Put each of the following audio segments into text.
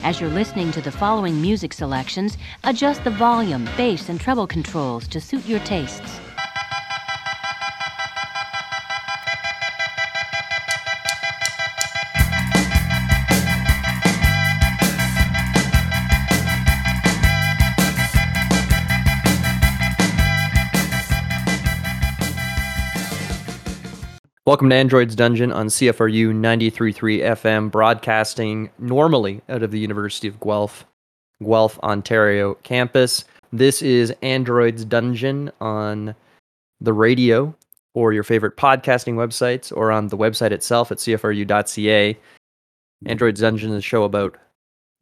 As you're listening to the following music selections, adjust the volume, bass, and treble controls to suit your tastes. Welcome to Android's Dungeon on CFRU 93.3 FM, broadcasting normally out of the University of Guelph, Guelph, Ontario campus. This is Android's Dungeon on the radio or your favorite podcasting websites or on the website itself at cfru.ca. Android's Dungeon is a show about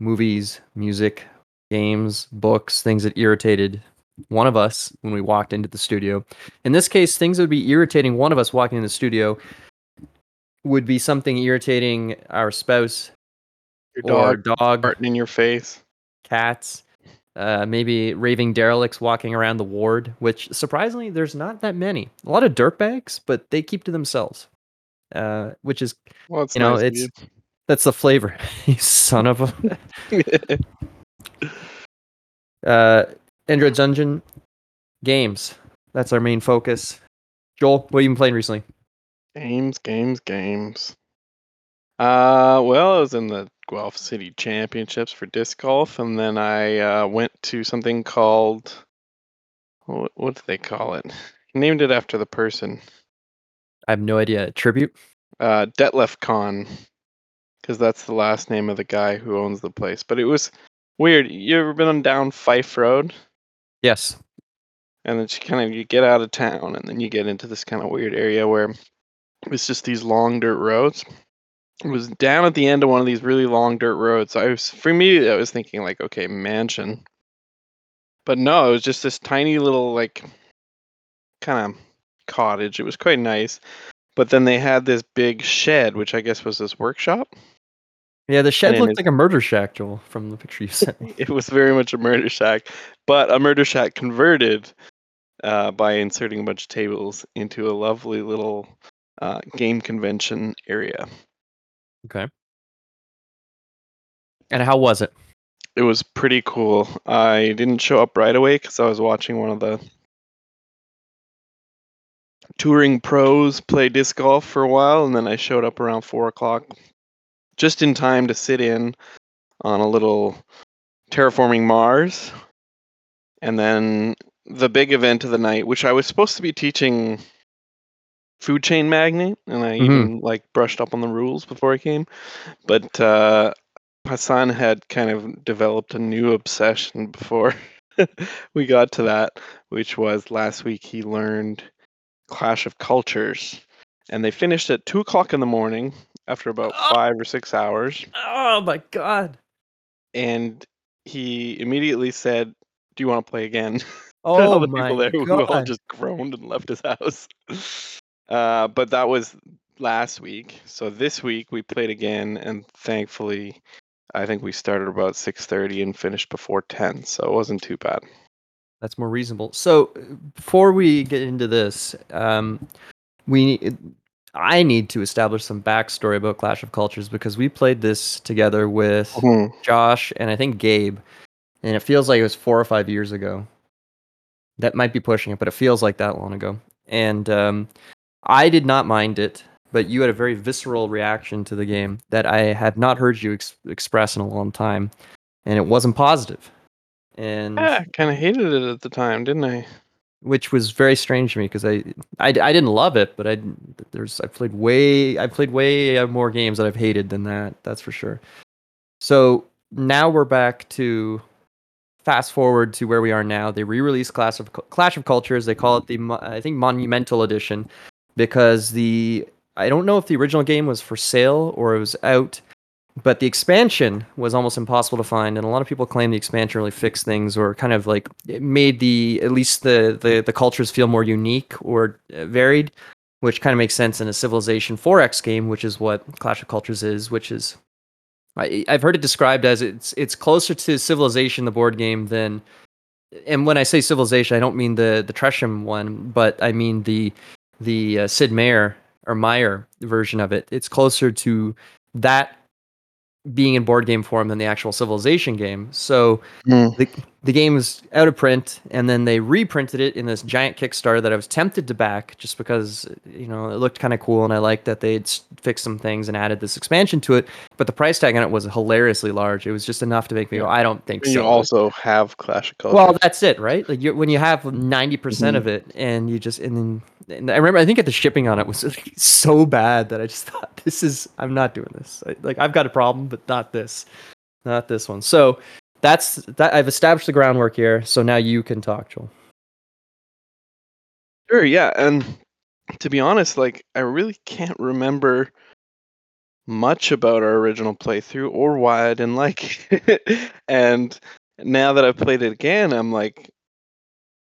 movies, music, games, books, things that irritated one of us when we walked into the studio. In this case, things that would be irritating one of us walking in the studio would be something irritating our spouse Your dog dog, farting in your face. cats, uh, maybe raving derelicts walking around the ward, which surprisingly, there's not that many. A lot of dirtbags, but they keep to themselves, uh, which is, Well, it's you know, nice it's that's the flavor. you son of a. Uh, Android Dungeon games. That's our main focus. Joel, what have you been playing recently? games, games, games. Uh, well, I was in the Guelph City Championships for disc golf, and then I uh, went to something called what, what do they call it? He named it after the person, I have no idea. Tribute? uh, Detlef Con, because that's the last name of the guy who owns the place. But it was weird. You ever been on down Fife Road? Yes. and then you kind of you get out of town and then you get into this kind of weird area where it's just these long dirt roads. It was down at the end of one of these really long dirt roads. I was for me i was thinking like okay mansion. But no it was just this tiny little like kind of cottage. It was quite nice. But then they had this big shed which i guess was this workshop Yeah, the shed And looked like a murder shack, Joel, from the picture you sent me. it was very much a murder shack, but a murder shack converted uh, by inserting a bunch of tables into a lovely little uh, game convention area. Okay. And how was it? It was pretty cool. I didn't show up right away because I was watching one of the touring pros play disc golf for a while, and then I showed up around four o'clock, just in time to sit in on a little terraforming Mars, and then the big event of the night, which I was supposed to be teaching food chain magnate, and I Mhm. even like brushed up on the rules before I came, but uh, Hassan had kind of developed a new obsession before we got to that, which was last week he learned Clash of Cultures, and they finished at two o'clock in the morning after about Oh. five or six hours, Oh my god. and he immediately said, "Do you want to play again?" all Oh the my people there who all just groaned and left his house. Uh, but that was last week. So this week we played again, and thankfully, I think we started about six thirty and finished before ten, so it wasn't too bad. That's more reasonable. So before we get into this, um, we I need to establish some backstory about Clash of Cultures because we played this together with Mhm. Josh and I think Gabe, and it feels like it was four or five years ago. That might be pushing it, but it feels like that long ago. And um, I did not mind it, but you had a very visceral reaction to the game that I had not heard you ex- express in a long time, and it wasn't positive. And Yeah, kind of hated it at the time, didn't I? Which was very strange to me because I, I I didn't love it, but I there's I played way I played way more games that I've hated than that. That's for sure. So now we're back to fast forward to where we are now. They re-released Clash of Clash of Cultures. They call it the I think Monumental Edition because the I don't know if the original game was for sale or it was out, but the expansion was almost impossible to find, and a lot of people claim the expansion really fixed things or kind of like it made the at least the the, the cultures feel more unique or uh, varied, which kind of makes sense in a Civilization 4X game, which is what Clash of Cultures is, which is I, I've heard it described as it's it's closer to Civilization, the board game, than and when I say Civilization, I don't mean the the Tresham one, but I mean the the uh, Sid Meier or Meyer version of it. It's closer to that being in board game form than the actual Civilization game. So Mm. the the game was out of print, and then they reprinted it in this giant Kickstarter that I was tempted to back just because you know it looked kind of cool, and I liked that they'd fixed some things and added this expansion to it. But the price tag on it was hilariously large. It was just enough to make me go, I don't think And so. you also have Clash of Cultures. Well, that's it, right? Like you when you have 90% of it, and you just and then and I remember I think at the shipping on it was like, so bad that I just thought this is I'm not doing this. I, like I've got a problem, but not this, not this one. So that's that. I've established the groundwork here. So now you can talk, Joel. Sure, yeah, and to be honest, like I really can't remember much about our original playthrough or why I didn't like it. and now that I've played it again, I'm like,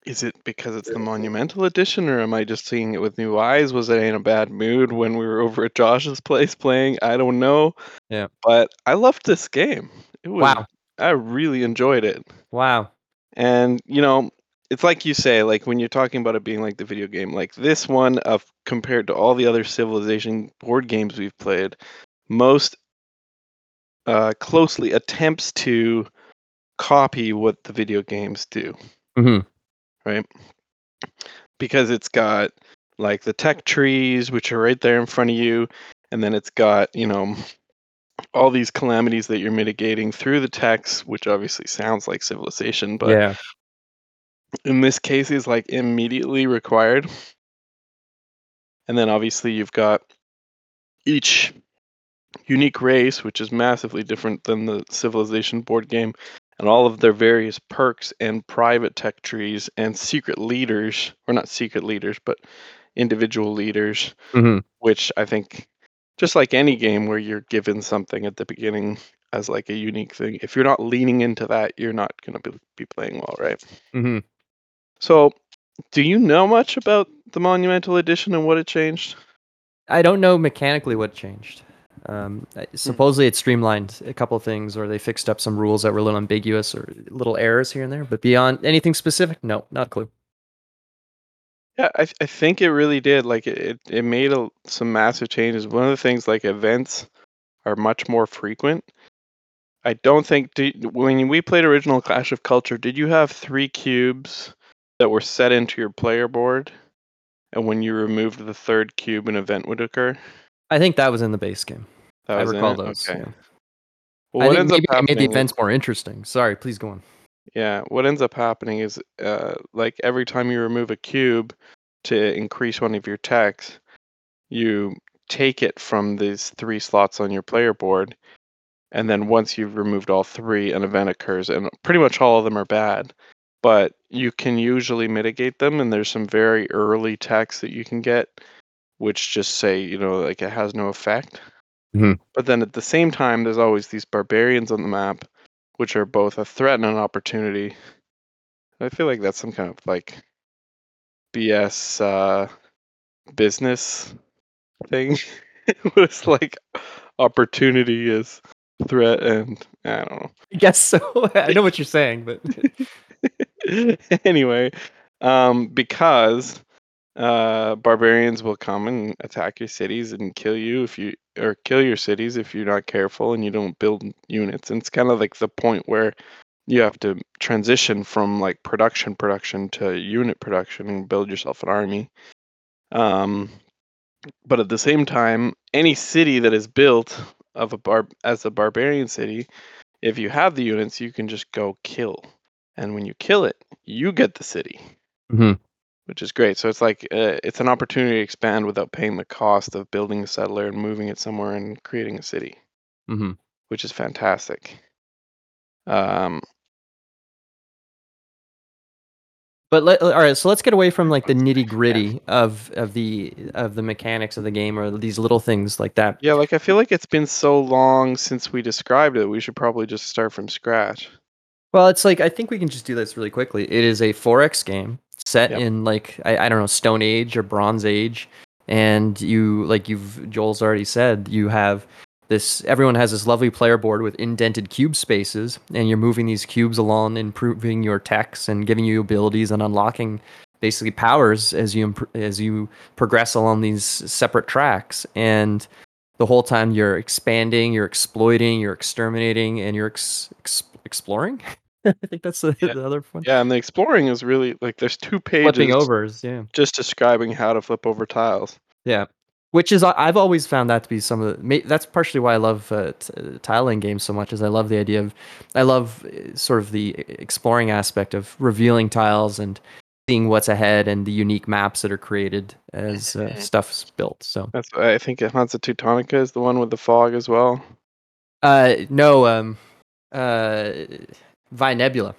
is it because it's the Monumental Edition, or am I just seeing it with new eyes? Was I in a bad mood when we were over at Josh's place playing? I don't know. Yeah. But I loved this game. It was Wow, I really enjoyed it. wow. And you know, it's like you say, like when you're talking about it being like the video game, like this one of compared to all the other Civilization board games we've played, most uh, closely attempts to copy what the video games do, hmm right? Because it's got like the tech trees, which are right there in front of you, and then it's got you know all these calamities that you're mitigating through the techs, which obviously sounds like Civilization, but yeah. in this case is like immediately required. And then obviously you've got each unique race, which is massively different than the Civilization board game, and all of their various perks and private tech trees and secret leaders, or not secret leaders, but individual leaders, hmm which I think just like any game where you're given something at the beginning as like a unique thing, if you're not leaning into that, you're not going to be, be playing well, right? hmm So, do you know much about the Monumental Edition and what it changed? I don't know mechanically what changed. Um, I- supposedly it streamlined a couple of things, or they fixed up some rules that were a little ambiguous, or little errors here and there. But beyond anything specific, no, not a clue. Yeah, I, I think it really did. Like it, it, it made a, some massive changes. One of the things, like events, are much more frequent. I don't think did, when we played original Clash of Culture, did you have three cubes that were set into your player board, and when you removed the third cube, an event would occur? I think that was in the base game. I recall those. Okay. yeah. Well, I what ends up maybe I made the events more interesting. Sorry, please go on. Yeah, what ends up happening is uh, like every time you remove a cube to increase one of your techs, you take it from these three slots on your player board, and then once you've removed all three, an event occurs, and pretty much all of them are bad. But you can usually mitigate them, and there's some very early techs that you can get, which just say, you know, like it has no effect. Mhm. But then at the same time, there's always these barbarians on the map which are both a threat and an opportunity. I feel like that's some kind of like BS uh, business thing. it was like opportunity is threat, and I don't know. I guess so. I know what you're saying, but anyway, um, because uh, barbarians will come and attack your cities and kill you if you or kill your cities if you're not careful and you don't build units. And it's kind of like the point where you have to transition from like production production to unit production and build yourself an army. Um, but at the same time, any city that is built of a bar as a barbarian city, if you have the units, you can just go kill, and when you kill it, you get the city, Mhm. Which is great. So it's like uh, it's an opportunity to expand without paying the cost of building a settler and moving it somewhere and creating a city, hmm which is fantastic. Um, But let, all right, so let's get away from like the nitty gritty of of the of the mechanics of the game or these little things like that. yeah, like I feel like it's been so long since we described it. We should probably just start from scratch. Well, it's like I think we can just do this really quickly. It is a 4X game set Yep. in like I, I don't know Stone Age or Bronze Age, and you like you've Joel's already said you have this. Everyone has this lovely player board with indented cube spaces, and you're moving these cubes along, improving your techs and giving you abilities and unlocking basically powers as you imp- as you progress along these separate tracks and the whole time you're expanding, you're exploiting, you're exterminating, and you're ex- ex- exploring. I think that's the, Yeah. the other one. Yeah, and the exploring is really like there's two Flipping pages overs, yeah. just describing how to flip over tiles. Yeah, which is I- I've always found that to be some of the. ma- That's partially why I love uh, t- uh, tiling games so much. Is I love the idea of, I love uh, sort of the exploring aspect of revealing tiles and seeing what's ahead and the unique maps that are created as uh, Mhm. stuff's built. So, That's I think Hansa Teutonica is the one with the fog as well. uh, no, um, uh, Via Nebula.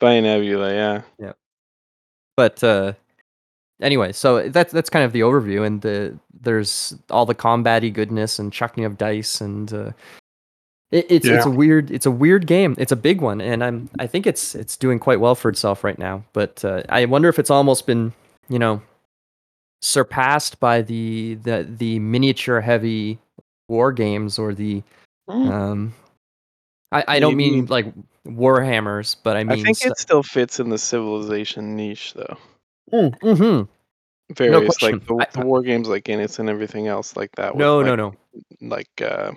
Via Nebula, yeah. Yeah. but uh anyway so that's that's kind of the overview and the there's all the combatty goodness and chucking of dice and uh it, it's it's a weird it's a weird game it's a big one and i'm i think it's it's doing quite well for itself right now but uh, i wonder if it's almost been you know surpassed by the the the miniature heavy war games or the Mm. um i i don't mean like warhammers but i I mean think it still fits in the civilization niche though. mm-hmm. Various question. like the, I- the war games like Guinness and everything else like that. no like, no no Like uh,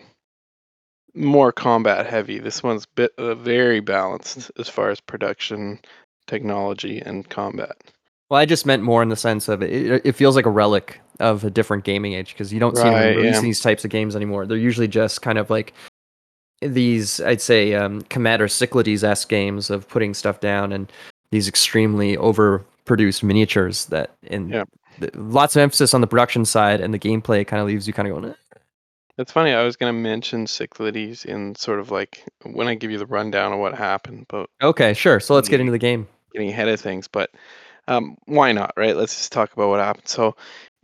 more combat heavy. This one's bit uh, very balanced as far as production, technology, and combat. Well, I just meant more in the sense of it. It, feels like a relic of a different gaming age because you don't see them Right, releasing yeah. these types of games anymore. They're usually just kind of like these, I'd say, um, Commander Cyclades esque games of putting stuff down and these extremely overproduced miniatures that, and Yeah. th- lots of emphasis on the production side and the gameplay kind of leaves you kind of going, eh. It's funny. I was going to mention Cyclades in sort of like when I give you the rundown of what happened, but okay, sure. So let's get into the game. getting ahead of things, but um, why not, right? Let's just talk about what happened. So,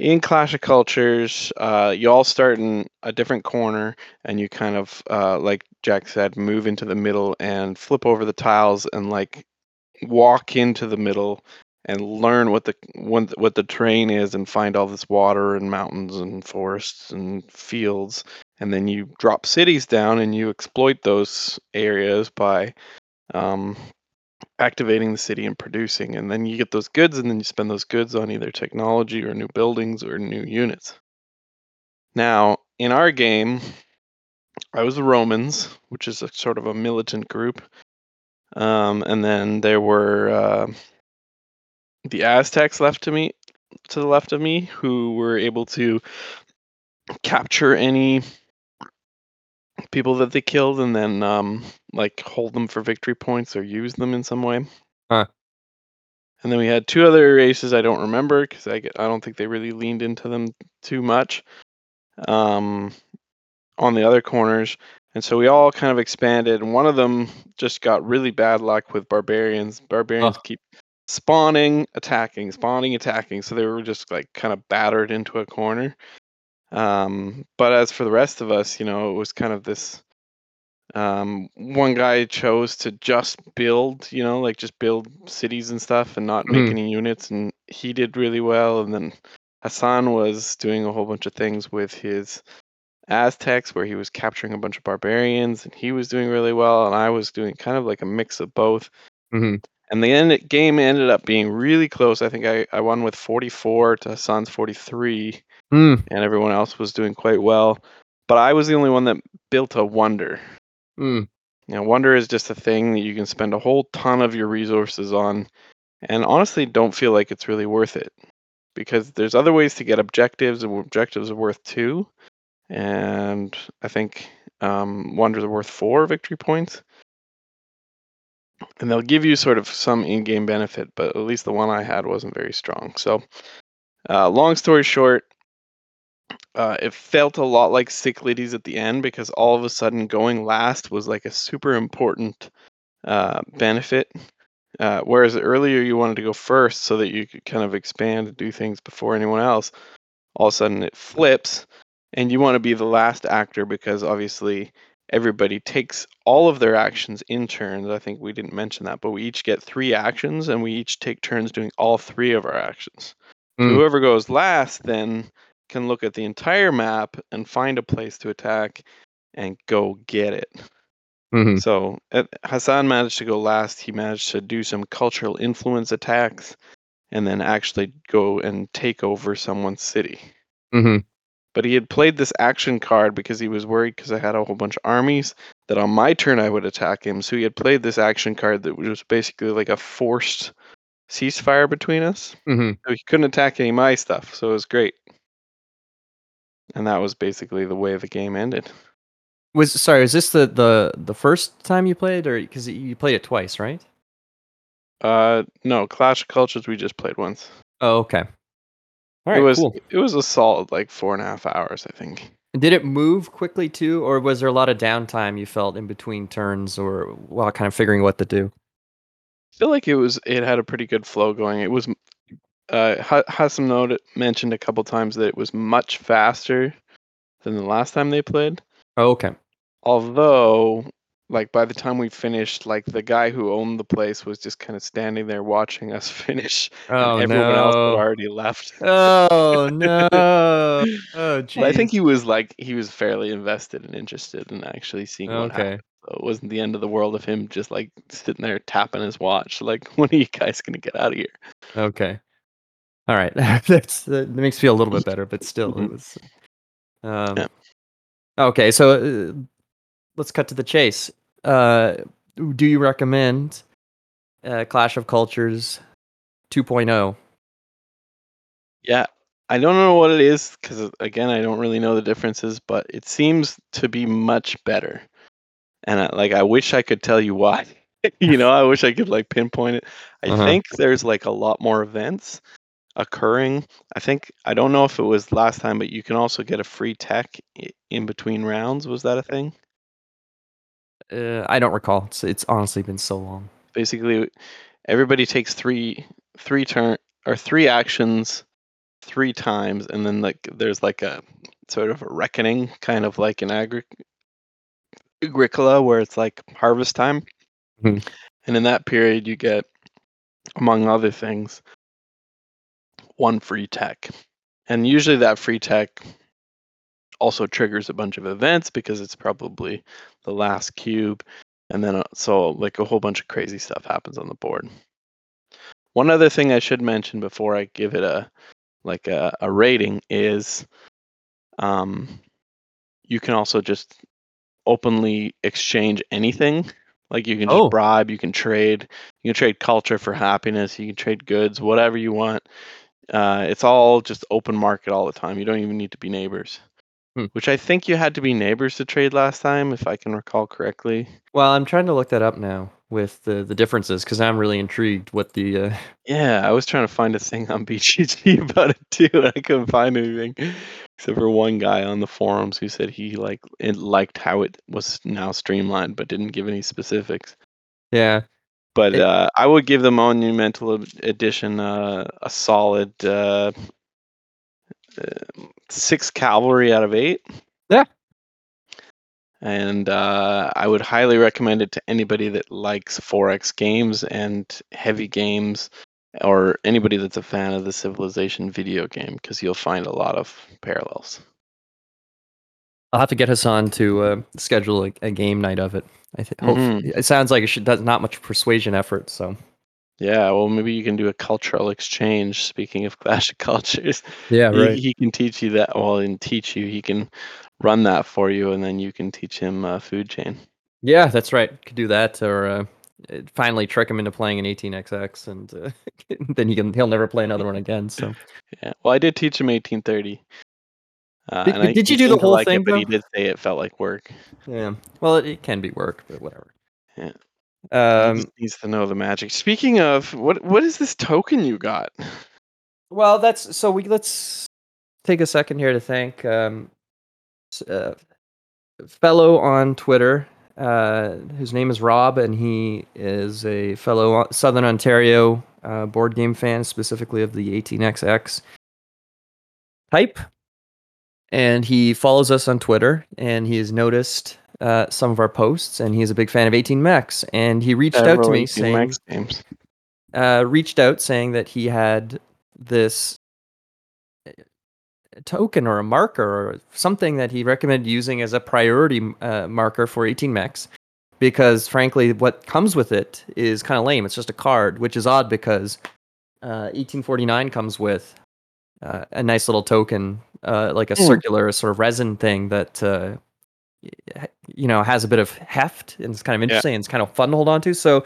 in Clash of Cultures, uh, you all start in a different corner, and you kind of, uh, like Jack said, move into the middle and flip over the tiles and like walk into the middle and learn what the what, the terrain is and find all this water and mountains and forests and fields. And then you drop cities down and you exploit those areas by um, activating the city and producing and then you get those goods and then you spend those goods on either technology or new buildings or new units. Now in our game i was the romans which is a sort of a militant group um, and then there were uh, the aztecs left to me to the left of me who were able to capture any people that they killed and then um, like hold them for victory points or use them in some way. Huh. And then we had two other races I don't remember because I get, I don't think they really leaned into them too much. Um, on the other corners, and so we all kind of expanded. And one of them just got really bad luck with barbarians. Barbarians Oh. keep spawning, attacking, spawning, attacking. So they were just like kind of battered into a corner. Um, but as for the rest of us, you know, it was kind of this. Um, one guy chose to just build, you know, like just build cities and stuff, and not make Mhm. any units, and he did really well. And then Hassan was doing a whole bunch of things with his Aztecs, where he was capturing a bunch of barbarians, and he was doing really well. And I was doing kind of like a mix of both. Mhm. And the end game ended up being really close. I think I, I won with 44 to Hassan's 43 Mm, and everyone else was doing quite well. But I was the only one that built a wonder. Mm. Know, wonder is just a thing that you can spend a whole ton of your resources on, and honestly, don't feel like it's really worth it because there's other ways to get objectives, and objectives are worth two. And I think um, wonders are worth four victory points. And they'll give you sort of some in-game benefit, but at least the one I had wasn't very strong. So, uh, long story short, uh, it felt a lot like Cyclades at the end because all of a sudden going last was like a super important uh, benefit. Uh, whereas earlier you wanted to go first so that you could kind of expand and do things before anyone else. All of a sudden it flips, and you want to be the last actor because obviously everybody takes all of their actions in turns. I think we didn't mention that, but we each get three actions and we each take turns doing all three of our actions. So Mm. whoever goes last then can look at the entire map and find a place to attack and go get it. Mhm. So uh, Hassan managed to go last. He managed to do some cultural influence attacks and then actually go and take over someone's city. Mhm. but he had played this action card because he was worried because I had a whole bunch of armies that on my turn I would attack him. So he had played this action card that was basically like a forced ceasefire between us. hmm So he couldn't attack any of my stuff, so it was great. And that was basically the way the game ended. Was sorry, was this the the the first time you played, or because you played it twice, right? Uh, no, Clash of Cultures we just played once. Oh, okay. All right, it was cool. it was a solid like four and a half hours, I think. Did it move quickly too, or was there a lot of downtime you felt in between turns, or while kind of figuring what to do? I feel like it was it had a pretty good flow going. It was uh Ha- Hassan noted, mentioned a couple times that it was much faster than the last time they played. Oh, okay. Although like by the time we finished, like the guy who owned the place was just kind of standing there watching us finish. and Oh everyone else had already left. Oh no. Oh But I think he was like he was fairly invested and interested in actually seeing what happened. Okay. So it wasn't the end of the world of him just like sitting there tapping his watch. Like, when are you guys gonna get out of here? Okay. All right. That's that makes me feel a little bit better, but still, it Mhm. was. Um, Yeah. Okay, so uh, let's cut to the chase. Uh, do you recommend uh, Clash of Cultures oh? 2.0? Yeah, I don't know what it is because again, I don't really know the differences, but it seems to be much better. And I, like, I wish I could tell you why. you know, I wish I could like pinpoint it. I Uh-huh. think there's like a lot more events occurring. I think I don't know if it was last time, but you can also get a free tech i- in between rounds. Was that a thing? Uh, I don't recall. It's, it's honestly been so long. basically everybody takes three three turn or three actions three times and then like there's like a sort of a reckoning kind of like an agri- agricola where it's like harvest time Mhm. and in that period you get among other things one free tech. And usually that free tech also triggers a bunch of events because it's probably the last cube and then uh, so like a whole bunch of crazy stuff happens on the board. One other thing i should mention before i give it a like a, a rating is um you can also just openly exchange anything. Like you can just Oh. bribe you can trade you can trade culture for happiness you can trade goods whatever you want uh, it's all just open market all the time you don't even need to be neighbors Hmm. which i think you had to be neighbors to trade last time if i can recall correctly Well, I'm trying to look that up now with the, the differences because I'm really intrigued what the. Uh, Yeah, I was trying to find a thing on BGG about it too, and I couldn't find anything except for one guy on the forums who said he like it liked how it was now streamlined, but didn't give any specifics. yeah. But uh, I would give the Monumental Edition uh, a solid uh, uh, six cavalry out of eight. Yeah. And uh, I would highly recommend it to anybody that likes 4X games and heavy games, or anybody that's a fan of the Civilization video game, because you'll find a lot of parallels. I'll have to get Hassan to uh, schedule a, a game night of it. I think. Mhm. It sounds like it should, does not much persuasion effort. So Yeah, well, maybe you can do a cultural exchange. Speaking of Clash of Cultures, yeah, he, he can teach you that. Well, and teach you, he can run that for you, and then you can teach him uh, food chain. Yeah, that's right. Could do that, or uh, finally trick him into playing an 18xx, and uh, then he can he'll never play another one again. So Yeah. Well, I did teach him 1830. Uh, Did- did you do the whole like it, thing, But he did say it felt like work. yeah, well, it, it can be work, but whatever. Yeah. he Um, needs to know the magic. Speaking of, what what is this token you got? well, that's so we let's take a second here to thank um, uh, fellow on Twitter. Uh, his name is Rob, and he is a fellow Southern Ontario uh, board game fan, specifically of the 18xx type. And he follows us on Twitter, and he has noticed uh, some of our posts, and he's a big fan of 18Mex. And he reached out to me saying, Max games. uh, reached out saying that he had this uh, token or a marker or something that he recommended using as a priority uh, marker for 18Mex because frankly what comes with it is kind of lame it's just a card which is odd because uh, 1849 comes with uh, a nice little token uh, like a Hmm. circular sort of resin thing that uh, you know has a bit of heft and it's kind of Yeah. interesting and it's kind of fun to hold on to. So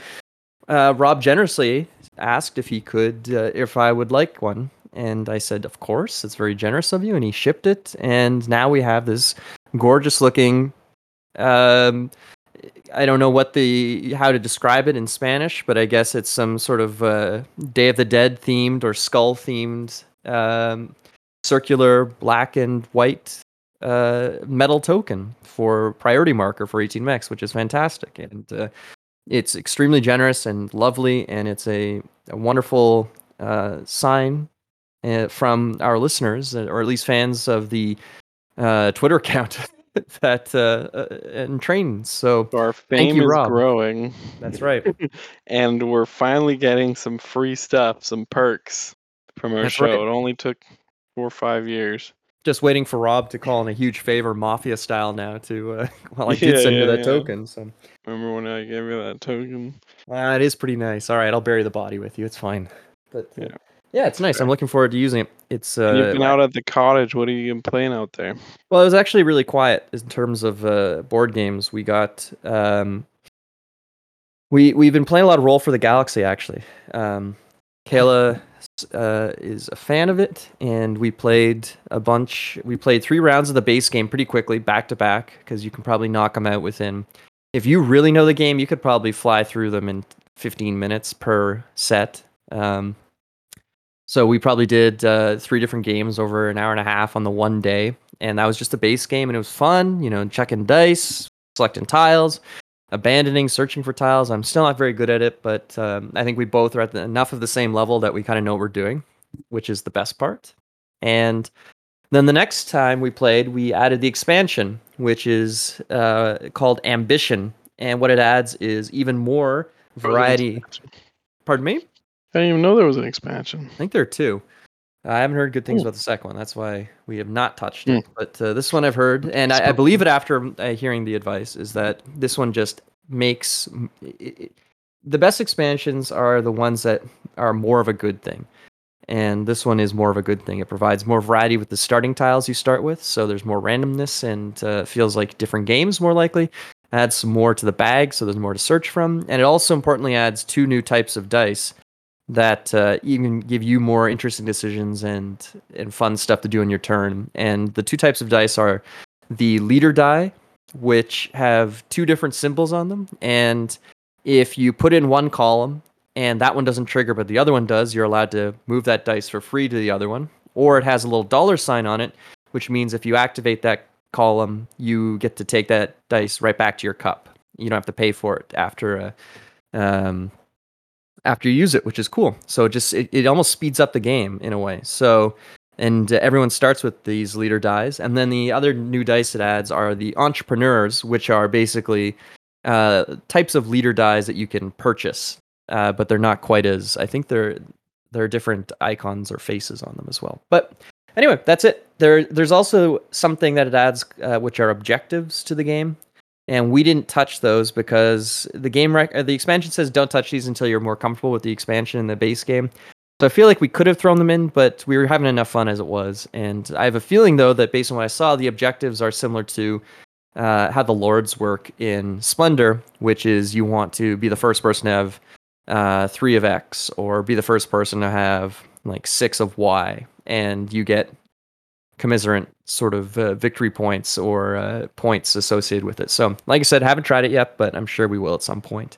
uh, Rob generously asked if he could, uh, if I would like one, and I said, of course. It's very generous of you, and he shipped it, and now we have this gorgeous looking. Um, I don't know what the how to describe it in Spanish, but I guess it's some sort of uh, Day of the Dead themed or skull themed um, circular black and white uh, metal token for priority marker for 18Mex, which is fantastic. And uh, it's extremely generous and lovely, and it's a, a wonderful uh, sign uh, from our listeners, uh, or at least fans of the uh, Twitter account that and trains. So Our fame you, is Rob. growing, that's right. and we're finally getting some free stuff, some perks from our That's show. right. It only took four or five years. Just waiting for Rob to call in a huge favor, mafia style now. To uh, well, I Yeah, did send you that yeah. token, so Remember when I gave you that token? uh, it is pretty nice. All right, I'll bury the body with you. It's fine. But uh, Yeah. yeah, it's nice. I'm looking forward to using it. It's uh, You've been out at the cottage. What are you been playing out there? Well, it was actually really quiet in terms of uh, board games. We got um, we we've been playing a lot of Roll for the Galaxy actually. Um, Kayla uh, is a fan of it, and we played a bunch. We played three rounds of the base game pretty quickly, back to back, because you can probably knock them out within. If you really know the game, you could probably fly through them in 15 minutes per set. Um, so we probably did uh, three different games over an hour and a half on the one day, and that was just a base game, and it was fun. You know, checking dice, selecting tiles, abandoning, searching for tiles. I'm still not very good at it, but um, I think we both are at the, enough of the same level that we kind of know what we're doing, which is the best part. And then the next time we played, we added the expansion, which is uh, called Ambition, and what it adds is even more variety. Pardon me. I didn't even know there was an expansion. I think there are two. I haven't heard good things Ooh. about the second one. That's why we have not touched Hmm. it. But uh, this one I've heard, and I, I believe it after uh, hearing the advice, is that this one just makes it, it, the best expansions are the ones that are more of a good thing. And this one is more of a good thing. It provides more variety with the starting tiles you start with, so there's more randomness and uh, feels like different games more likely. Adds some more to the bag, so there's more to search from, and it also importantly adds two new types of dice that uh, even give you more interesting decisions and and fun stuff to do in your turn. And the two types of dice are the leader die, which have two different symbols on them, and if you put in one column and that one doesn't trigger but the other one does, you're allowed to move that dice for free to the other one. Or it has a little dollar sign on it, which means if you activate that column, you get to take that dice right back to your cup. You don't have to pay for it after a um, after you use it, which is cool. So it just it, it almost speeds up the game in a way. So and uh, everyone starts with these leader dies, and then the other new dice it adds are the entrepreneurs, which are basically uh, types of leader dies that you can purchase, uh, but they're not quite as I think they're there are different icons or faces on them as well. But anyway, that's it. There there's also something that it adds, uh, which are objectives to the game and we didn't touch those because the game rec- uh, the expansion says don't touch these until you're more comfortable with the expansion and the base game. So I feel like we could have thrown them in, but we were having enough fun as it was. And I have a feeling though that based on what I saw, the objectives are similar to uh, how the lords work in Splendor, which is you want to be the first person to have uh, three of X, or be the first person to have like six of Y, and you get commiserate sort of uh, victory points or uh, points associated with it. So, like I said, haven't tried it yet, but I'm sure we will at some point.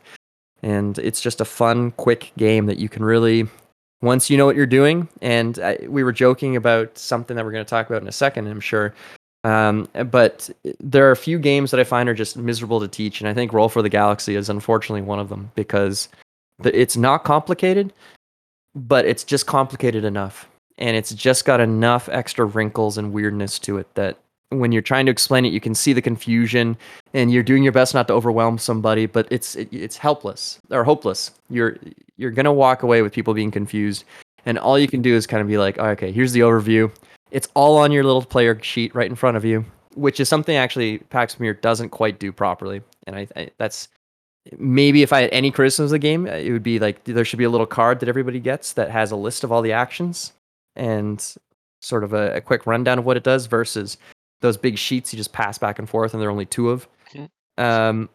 And it's just a fun, quick game that you can really, once you know what you're doing. And I, we were joking about something that we're going to talk about in a second, I'm sure. Um, but there are a few games that I find are just miserable to teach, and I think Roll for the Galaxy is unfortunately one of them because it's not complicated, but it's just complicated enough and it's just got enough extra wrinkles and weirdness to it that when you're trying to explain it you can see the confusion and you're doing your best not to overwhelm somebody but it's it, it's helpless or hopeless. You're you're to walk away with people being confused and all you can do is kind of be like oh, okay here's the overview. It's all on your little player sheet right in front of you which is something actually Pax Pamir doesn't quite do properly. And I, I that's maybe if I had any criticisms of the game, it would be like there should be a little card that everybody gets that has a list of all the actions. And sort of a, a quick rundown of what it does versus those big sheets you just pass back and forth and there are only two of. Mhm. Um,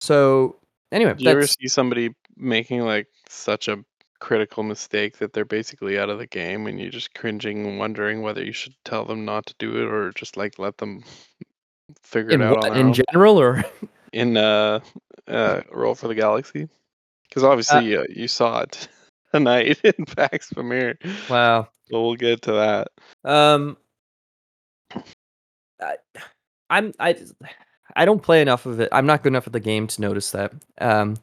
so anyway, Do you ever see somebody making like such a critical mistake that they're basically out of the game and you're just cringing and wondering whether you should tell them not to do it or just like let them figure in it out what, on their in own? general or in uh, uh Roll for the Galaxy? Because obviously uh, you saw it tonight in Pax Pamir. wow. But we'll get to that. Um, I, I'm I I don't play enough of it. I'm not good enough at the game to notice that. Um,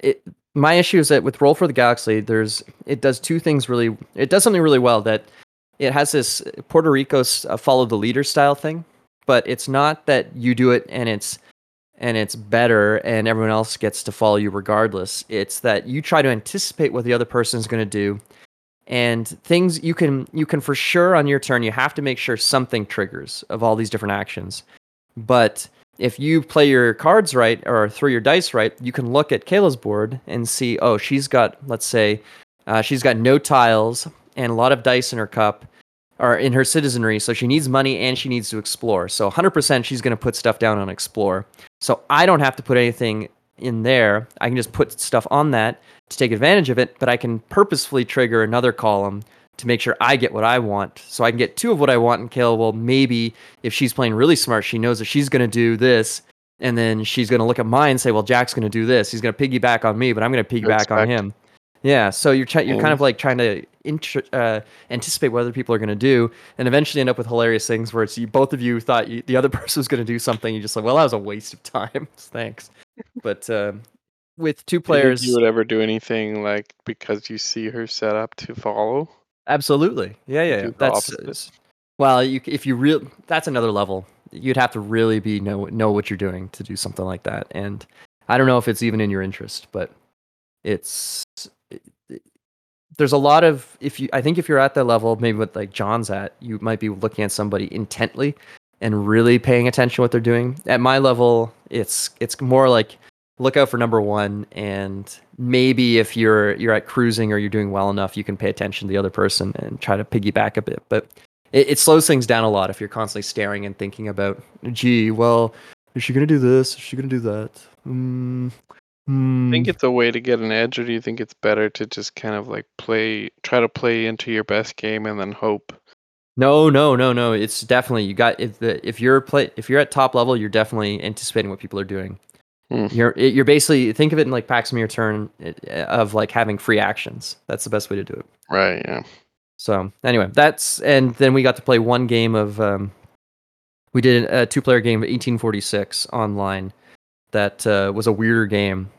it my issue is that with Roll for the Galaxy, there's it does two things really. It does something really well that it has this Puerto Rico's uh, follow the leader style thing, but it's not that you do it and it's and it's better and everyone else gets to follow you regardless. It's that you try to anticipate what the other person is going to do and things you can you can for sure on your turn you have to make sure something triggers of all these different actions. But if you play your cards right or throw your dice right you can look at kayla's board and see oh she's got let's say uh, she's got no tiles and a lot of dice in her cup or in her citizenry so she needs money and she needs to explore. So 100% she's going to put stuff down on explore so i don't have to put anything in there i can just put stuff on that to take advantage of it, but I can purposefully trigger another column to make sure I get what I want. So I can get two of what I want and kill. Well, maybe if she's playing really smart, she knows that she's going to do this. And then she's going to look at mine and say, well, Jack's going to do this. He's going to piggyback on me, but I'm going to piggyback on him. Yeah. So you're, try- you're kind of like trying to intr- uh, anticipate what other people are going to do and eventually end up with hilarious things where it's you, both of you thought you, the other person was going to do something. You're just like, well, that was a waste of time. Thanks. But um, with two you players. you would ever do anything like because you see her set up to follow? Absolutely. Yeah, yeah. yeah. That's opposite. well, you if you real that's another level. You'd have to really be know know what you're doing to do something like that. And I don't know if it's even in your interest, but it's it- it- there's a lot of if you I think if you're at that level, maybe what like John's at, you might be looking at somebody intently and really paying attention to what they're doing. At my level, it's it's more like look out for number one and maybe if you're you're at cruising or you're doing well enough you can pay attention to the other person and try to piggyback a bit. But it, it slows things down a lot if you're constantly staring and thinking about gee well is she gonna do this? Is she gonna do that? Mm, I think mm. it's a way to get an edge, or do you think it's better to just kind of like play, try to play into your best game and then hope? no no no no it's definitely you got if the if you're play if you're at top level you're definitely anticipating what people are doing Hmm. you're you're basically think of it in like packs from your turn of like having free actions that's the best way to do it Right. Yeah. So anyway, that's and then we got to play one game of um, we did a two-player game of 1846 online. That uh, was a weirder game,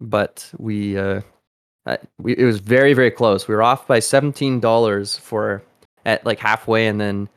but we, uh, we it was very very close. We were off by seventeen dollars for at like halfway, and then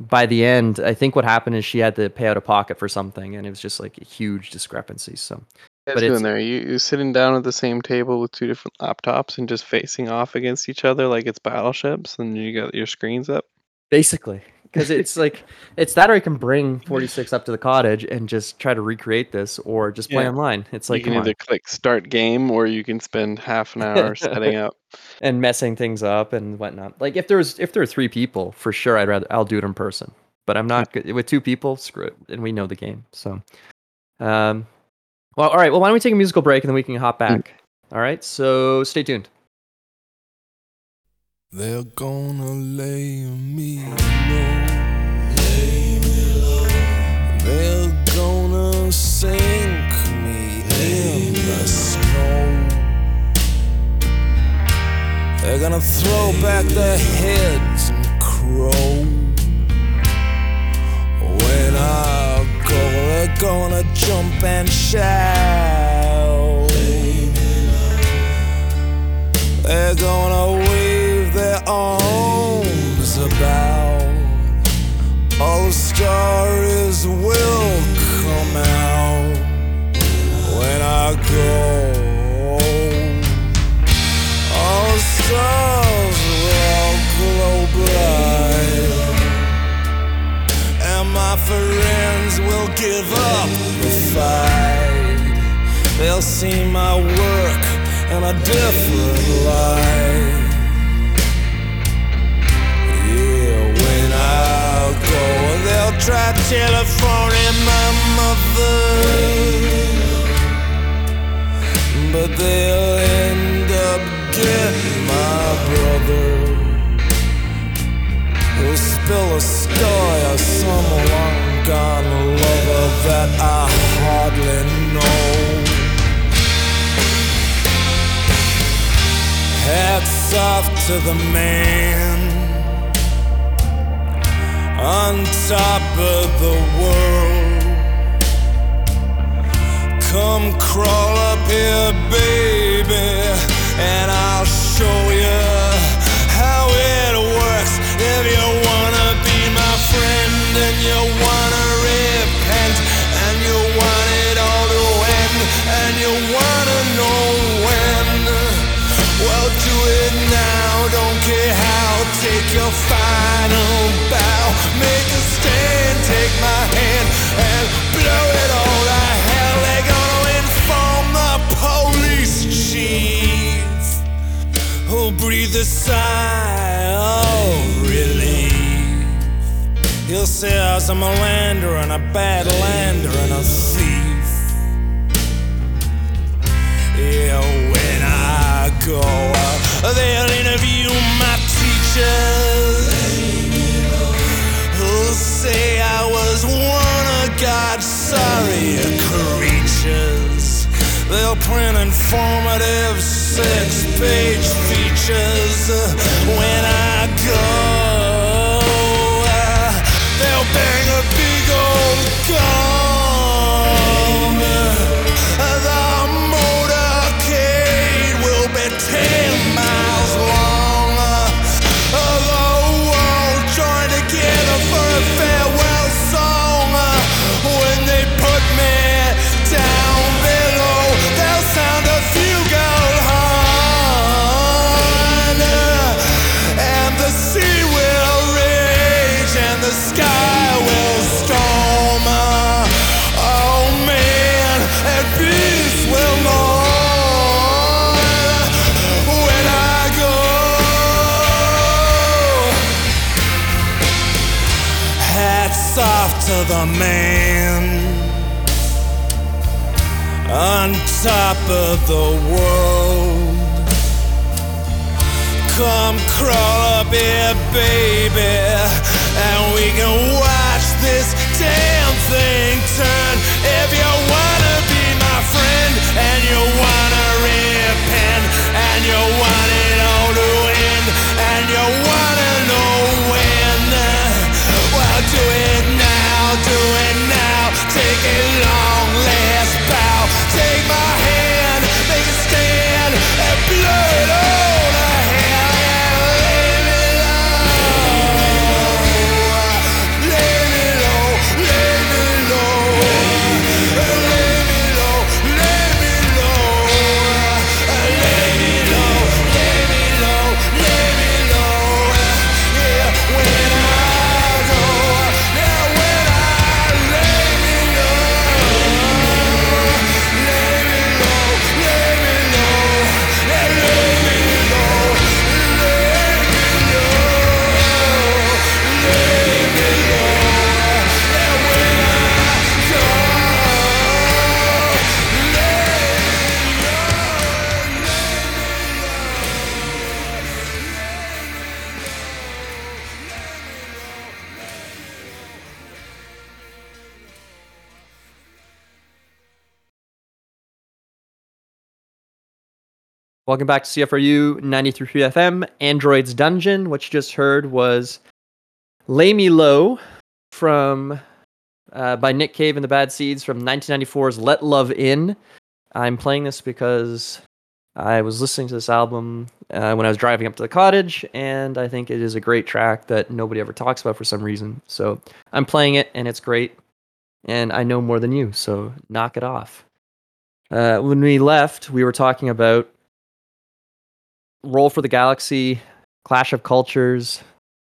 by the end, I think what happened is she had to pay out of pocket for something, and it was just like a huge discrepancy. So But it's- doing there, you you sitting down at the same table with two different laptops and just facing off against each other like it's battleships, and you got your screens up. basically because it's like it's that or I can bring 46 up to the cottage and just try to recreate this or just play Yeah. online. It's like you can come on. click start game or you can spend half an hour setting up. and messing things up and whatnot. Like if there was if there were three people, for sure I'd rather I'll do it in person. But I'm not good with two people. Screw it, and we know the game. So, um, well, all right. Well, why don't we take a musical break and then we can hop back. All right. So stay tuned. They're gonna lay me low. Lay me low. They're gonna sink me in the snow. They're gonna throw back their heads and crow. When I go, they're gonna jump and shout. They're gonna their about. All the stories will come out when I go. All the stars will glow bright, and my friends will give up the fight. They'll see my work in a different light. Try telephoning my mother, but they'll end up getting my brother. Who'll spill a story of some long gone lover that I hardly know. Hats off to the man on top of the world. Come crawl up here, baby, and I'll show you how it works. If you wanna be my friend and you breathe a sigh of relief. He'll say I was a melander and a bad lander and a thief. Yeah, when I go they'll interview my teachers. Who'll say I was one of God's sorry creatures. They'll print informative six page features when I go. Uh, they'll bang a big old gong. To the man on top of the world. Come crawl up here, baby, and we can watch this damn thing turn. If you wanna be my friend, and you wanna repent, and you want it all to end, and you Welcome back to CFRU 93.3 FM, Android's Dungeon. What you just heard was Lay Me Low from uh, by Nick Cave and the Bad Seeds from 1994's Let Love In. I'm playing this because I was listening to this album uh, when I was driving up to the cottage, and I think it is a great track that nobody ever talks about for some reason. So I'm playing it, and it's great. And I know more than you, so knock it off. Uh, when we left, we were talking about Roll for the Galaxy, Clash of Cultures,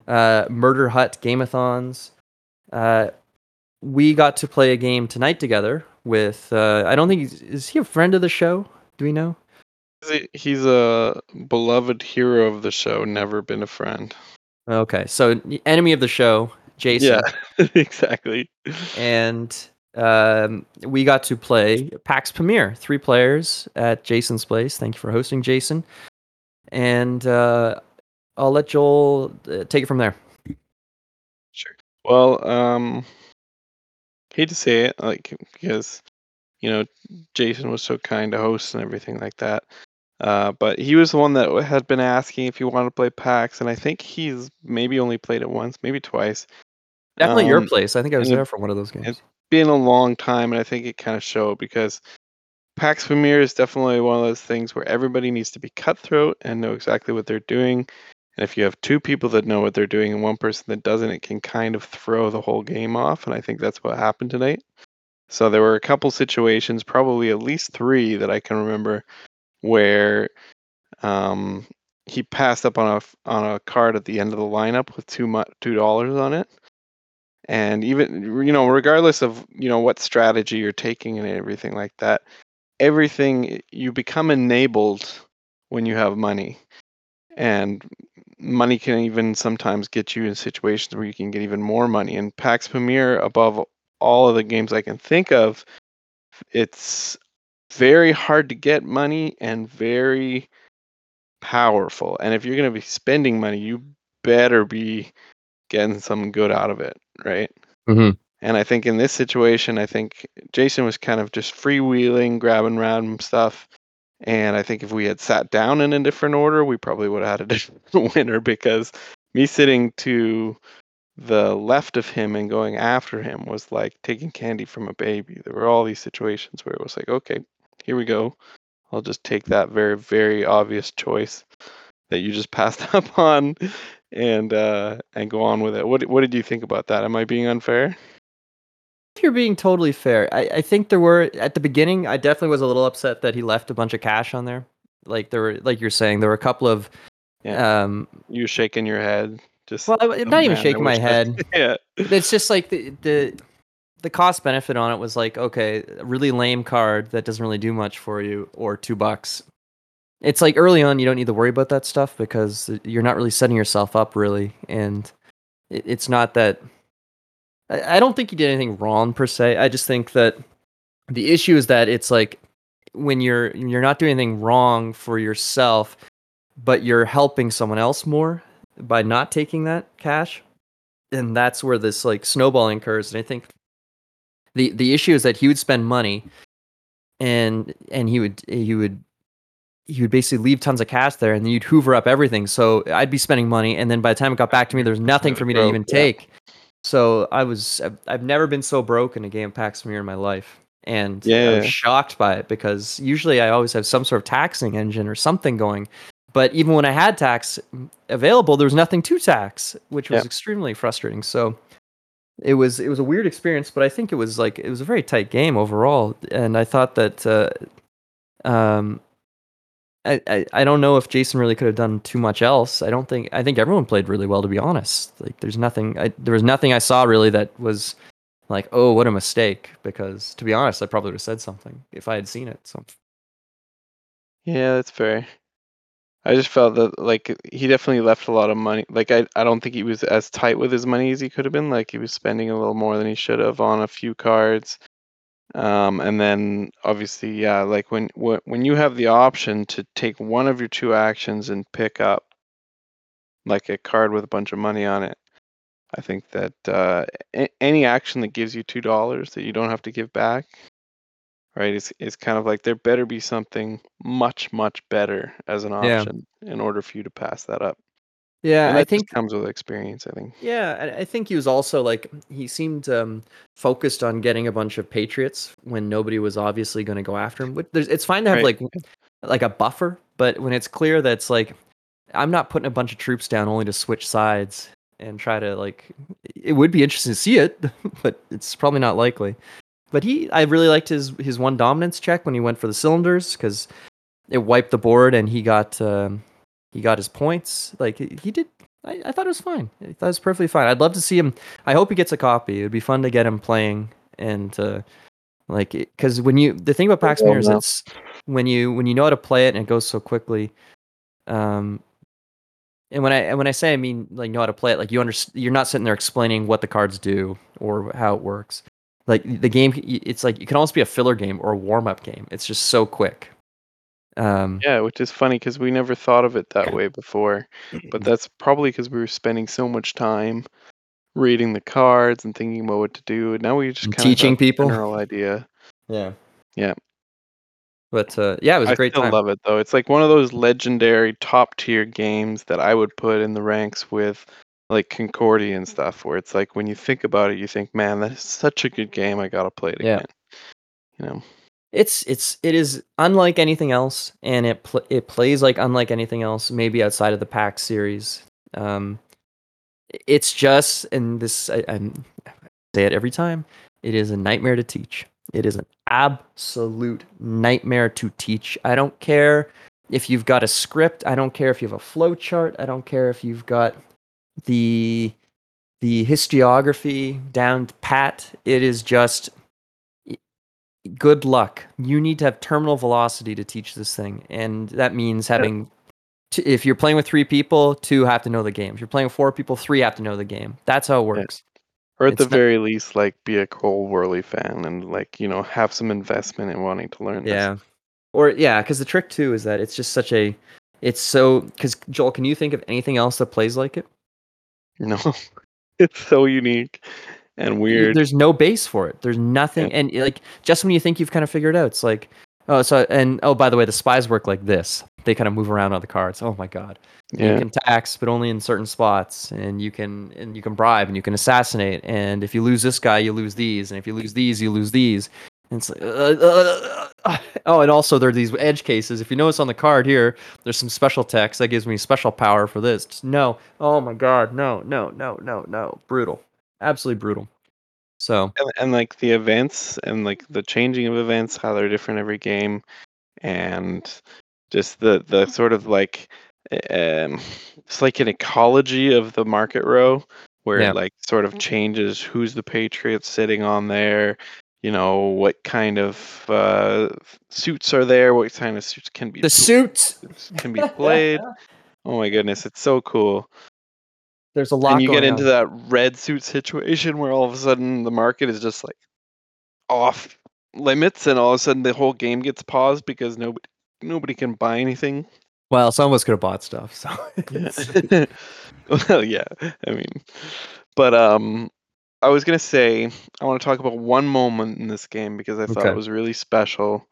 uh, Murder Hut Gameathons. Uh, we got to play a game tonight together with. Uh, I don't think is he a friend of the show? Do we know? He's a- beloved hero of the show, never been a friend. Okay, so enemy of the show, Jason. Yeah, exactly. and um, we got to play Pax Pamir, three players at Jason's place. Thank you for hosting, Jason. And uh, I'll let Joel uh, take it from there. Sure. Well, um, hate to say it, like because you know Jason was so kind to host and everything like that. Uh, but he was the one that had been asking if he wanted to play PAX, and I think he's maybe only played it once, maybe twice. Definitely your Um, place. I think I was there for one of those games. It's been a long time, and I think it kind of showed because Pax Pamir is definitely one of those things where everybody needs to be cutthroat and know exactly what they're doing. And if you have two people that know what they're doing and one person that doesn't, it can kind of throw the whole game off. And I think that's what happened tonight. So there were a couple situations, probably at least three that I can remember, where um, he passed up on a on a card at the end of the lineup with two two dollars on it and even you know regardless of you know what strategy you're taking and everything like that everything you become enabled when you have money. And money can even sometimes get you in situations where you can get even more money. And Pax Pamir above all of the games i can think of it's very hard to get money and very powerful. And if you're going to be spending money you better be getting something good out of it right? Mhm. And i think in this situation i think jason was kind of just freewheeling grabbing random stuff. And i think if we had sat down in a different order we probably would have had a different winner because me sitting to the left of him and going after him was like taking candy from a baby. There were all these situations where it was like okay here we go. I'll just take that very very obvious choice that you just passed up on and uh and go on with it. What what did you think about that? Am i being unfair you're being totally fair, I, I think there were at the beginning. I definitely was a little upset that he left a bunch of cash on there. Like there were, like you're saying, there were a couple of. Um, you shaking your head just well, I, "Oh, not even man, I shaking my wish I-" head. yeah it's just like the the the cost benefit on it was like okay, a really lame card that doesn't really do much for you, or two bucks. It's like early on, you don't need to worry about that stuff because you're not really setting yourself up really, and it, it's not that. I, I don't think you did anything wrong per se. I just think that the issue is that it's like when you're you're not doing anything wrong for yourself, but you're helping someone else more by not taking that cash and that's where this like snowballing occurs and i think the the issue is that he would spend money and and he would he would he would basically leave tons of cash there and then you'd hoover up everything so i'd be spending money and then by the time it got back to me there's nothing for me to even yeah. So i was I've, I've never been so broke in a game of Pax Pamir in my life. And i was shocked by it because usually i always have some sort of taxing engine or something going. But even when i had tax available there was nothing to tax which was Yeah. extremely frustrating. So it was it was a weird experience but i think it was like it was a very tight game overall. And i thought that uh um I, I, I don't know if Jason really could have done too much else. I don't think I think everyone played really well to be honest. Like there's nothing I, there was nothing I saw really that was like oh what a mistake because to be honest I probably would have said something if I had seen it. So Yeah, that's fair. I just felt that like he definitely left a lot of money. Like I, I don't think he was as tight with his money as he could have been. Like he was spending a little more than he should have on a few cards. Um, and then obviously, yeah, like when wh- when you have the option to take one of your two actions and pick up like a card with a bunch of money on it, I think that uh, a- any action that gives you two dollars that you don't have to give back right? It's it's kind of like there better be something much much better as an Yeah. option in order for you to pass that up. Yeah, and I think just comes with experience. I think. Yeah, I- I think he was also like he seemed um, focused on getting a bunch of patriots when nobody was obviously going to go after him. Which there's, it's fine to have Right. like like a buffer, but when it's clear that it's like I'm not putting a bunch of troops down only to switch sides and try to like it would be interesting to see it, but it's probably not likely. But he, I really liked his his one dominance check when he went for the cylinders because it wiped the board and he got um, he got his points. Like he did. I, I thought it was fine. I thought it was perfectly fine. I'd love to see him. I hope he gets a copy. It'd be fun to get him playing and uh, like because when you the thing about Pax Pamir is it's when you when you know how to play it and it goes so quickly. Um, and when I and when I say I mean like know how to play it, like you understand, you're not sitting there explaining what the cards do or how it works. Like the game, it's like it can almost be a filler game or a warm up game. It's just so quick. Um, Yeah, which is funny because we never thought of it that way before. But that's probably because we were spending so much time reading the cards and thinking about what to do. And now we just kind of teaching have a people. general idea. yeah, Yeah. But uh, yeah, it was a I great still time. love it though. It's like one of those legendary top tier games that I would put in the ranks with like Concordia and stuff, where it's like when you think about it, you think, man, that is such a good game. I gotta play it Yeah. again. You know, It's it's it is unlike anything else, and it pl- it plays like unlike anything else. Maybe outside of the Pax series, um, it's just and this I, I say it every time. It is a nightmare to teach. It is an absolute nightmare to teach. I don't care if you've got a script. I don't care if you have a flow chart. I don't care if you've got the the historiography down pat. It is just good luck. You need to have terminal velocity to teach this thing, and that means having. T- if you're playing with three people, two have to know the game. If you're playing with four people, three have to know the game. That's how it works. or at It's the not- very least, like be a Cole Wehrle fan and like you know have some investment in wanting to learn. Yeah, or yeah, because the trick too is that it's just such a. It's so because Joel, can you think of anything else that plays like it? no, it's so unique and weird. There's no base for it. There's nothing, and like just when you think you've kind of figured it out, it's like, oh, so and oh, by the way, the spies work like this. They kind of move around on the cards. Oh my god. yeah. You can tax, but only in certain spots, and you can and you can bribe, and you can assassinate. And if you lose this guy, you lose these, and if you lose these, you lose these. And it's like, uh, uh, uh, oh, and also there are these edge cases. If you notice on the card here, there's some special text that gives me special power for this. Just no, oh my god, no, no, no, no, no, brutal, absolutely brutal. So and, and like the events and like the changing of events, how they're different every game, and just the the sort of like um, it's like an ecology of the market row where Yeah. it like sort of changes who's the patriots sitting on there you know what kind of uh, suits are there what kind of suits can be the suits. can be played oh my goodness it's so cool There's a lot. and you get into on. that red suit situation where all of a sudden the market is just like off limits and all of a sudden the whole game gets paused because nobody nobody can buy anything Well, some of us could have bought stuff. So well yeah i mean but um i was gonna say i want to talk about one moment in this game because i thought Okay. it was really special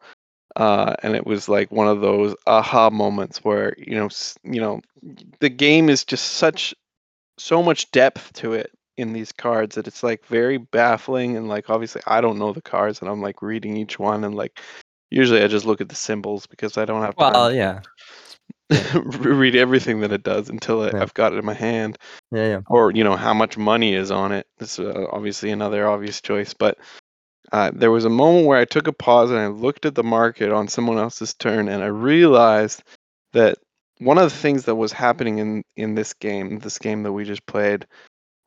uh, and it was like one of those aha moments where you know you know the game is just such so much depth to it in these cards that it's like very baffling and like obviously I don't know the cards and I'm like reading each one and like usually I just look at the symbols because I don't have to. well, yeah, read everything that it does until Yeah. I've got it in my hand yeah, yeah. or you know how much money is on it. This is uh, obviously another obvious choice, but uh, there was a moment where I took a pause and I looked at the market on someone else's turn, and I realized that one of the things that was happening in in this game, this game that we just played,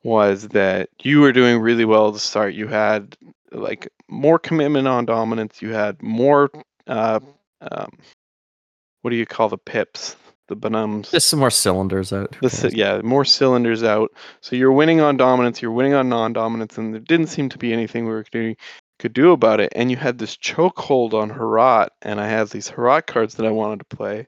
was that you were doing really well to start. You had like more commitment on dominance. You had more. Uh, um, what do you call the pips? The bonums. Just some more cylinders out. The yeah, more cylinders out. So you're winning on dominance, you're winning on non-dominance, and there didn't seem to be anything we were doing, could do about it. And you had this chokehold on Herat, and I had these Herat cards that I wanted to play.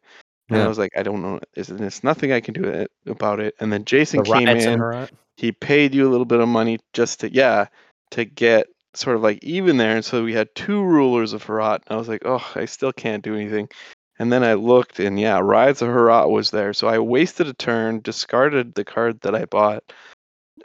And Yeah. I was like, I don't know, there's, nothing I can do it, about it. And then Jason The came in in, he paid you a little bit of money just to yeah to get sort of like even there and so we had two rulers of Herat and I was like oh I still can't do anything and then I looked and yeah Riots of Herat was there so I wasted a turn discarded the card that I bought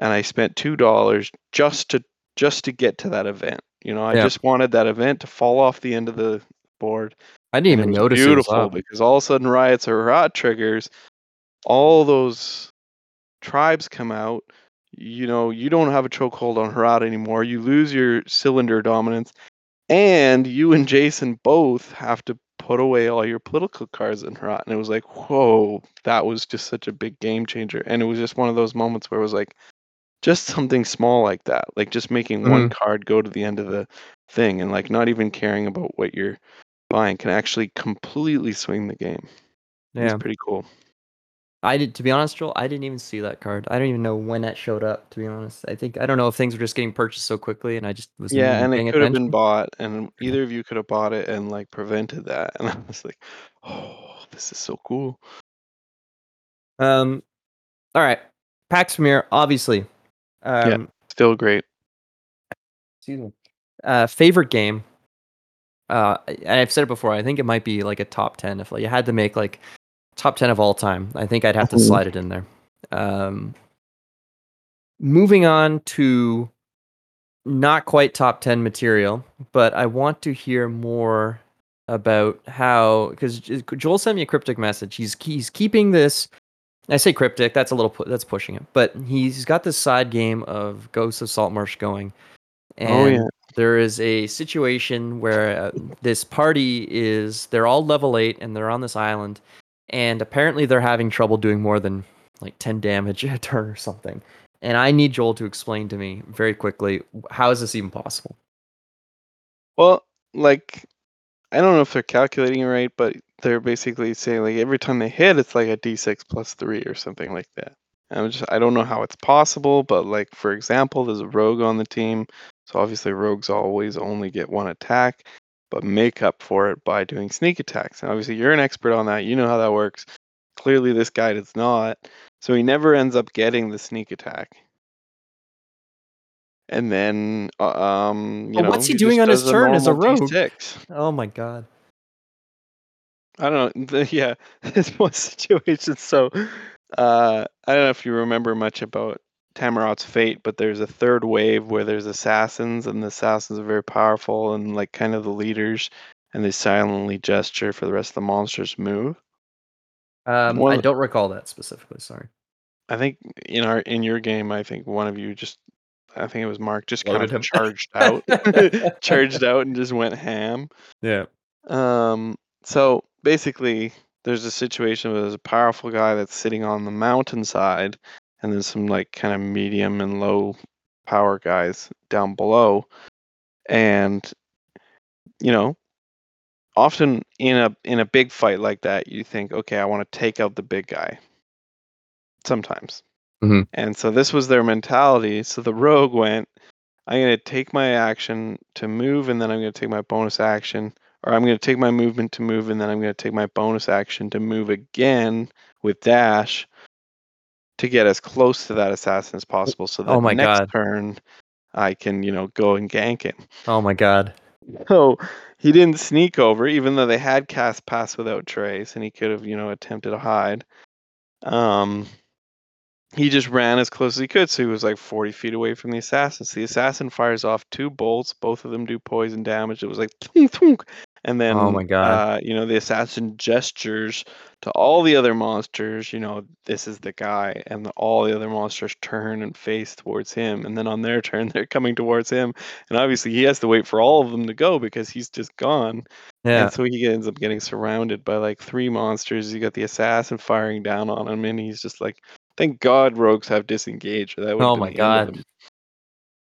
and I spent two dollars just to just to get to that event you know I Yeah. just wanted that event to fall off the end of the board I didn't even notice beautiful because all of a sudden riots or Herat triggers all those tribes come out. You know you don't have a chokehold on Herat anymore. You lose your cylinder dominance and you and jason both have to put away all your political cards in Herat. and it was like whoa that was just such a big game changer. And it was just one of those moments where it was like just something small like that like just making one mm-hmm. card go to the end of the thing and like not even caring about what you're buying can actually completely swing the game Yeah. it's pretty cool I did to be honest, Joel. I didn't even see that card. I don't even know when that showed up. To be honest, I think I don't know if things were just getting purchased so quickly, and I just was Yeah, and it could have been bought, and either of you could have bought it and like prevented that. And I was like, oh, this is so cool. Um, all right, Pax Pamir, obviously. Um, Still great. excuse me. Uh, favorite game. Uh, and I've said it before. I think it might be like a top ten. If like, you had to make like top ten of all time, I think I'd have to slide it in there. Um, moving on to not quite top ten material, but I want to hear more about how because Joel sent me a cryptic message. He's he's keeping this. I say cryptic. That's a little that's pushing it, but he's got this side game of Ghosts of Saltmarsh going. And Oh, yeah. there is a situation where uh, this party is they're all level 8 and they're on this island and apparently they're having trouble doing more than like 10 damage a turn or something. And I need Joel to explain to me very quickly how is this even possible? Well, like, I don't know if they're calculating it right, but they're basically saying like every time they hit, it's like a d6 plus three or something like that. I'm just I don't know how it's possible, but like for example, there's a rogue on the team, so obviously rogues always only get one attack, but make up for it by doing sneak attacks. And obviously you're an expert on that. You know how that works. Clearly, this guy does not, so he never ends up getting the sneak attack. And then, uh, um, you know, what's he just doing on his turn as a rogue? D6. Oh my god. I don't know. The, yeah, this one situation. So, uh, I don't know if you remember much about Tammeraut's fate, but there's a third wave where there's assassins, and the assassins are very powerful and like kind of the leaders, and they silently gesture for the rest of the monsters move. Um, One I don't recall that specifically, sorry. I think in our in your game, I think one of you just, I think it was Mark, just kind of him. charged out, charged out, and just went ham. Yeah. Um, so basically, there's a situation where there's a powerful guy that's sitting on the mountainside, and then some like kind of medium and low power guys down below. And you know, often in a in a big fight like that, you think, okay, I want to take out the big guy. Sometimes. Mhm. And so this was their mentality. So the rogue went, I'm going to take my action to move, and then I'm going to take my bonus action or I'm going to take my movement to move, and then I'm going to take my bonus action to move again with dash to get as close to that assassin as possible. So that Oh my next God. turn I can, you know, go and gank him. Oh my god. So he didn't sneak over, even though they had cast pass without trace, and he could have, you know, attempted to hide. Um, he just ran as close as he could, so he was like 40 feet away from the assassin. So the assassin fires off two bolts, both of them do poison damage. It was like, thunk, thunk. And then, Oh my God. uh, you know, the assassin gestures to all the other monsters, you know, this is the guy, and the, all the other monsters turn and face towards him, and then on their turn, they're coming towards him, and obviously he has to wait for all of them to go because he's just gone. Yeah. And so he ends up getting surrounded by like three monsters. You got the assassin firing down on him, and he's just like, "Thank God rogues have disengaged." or That would Oh my God.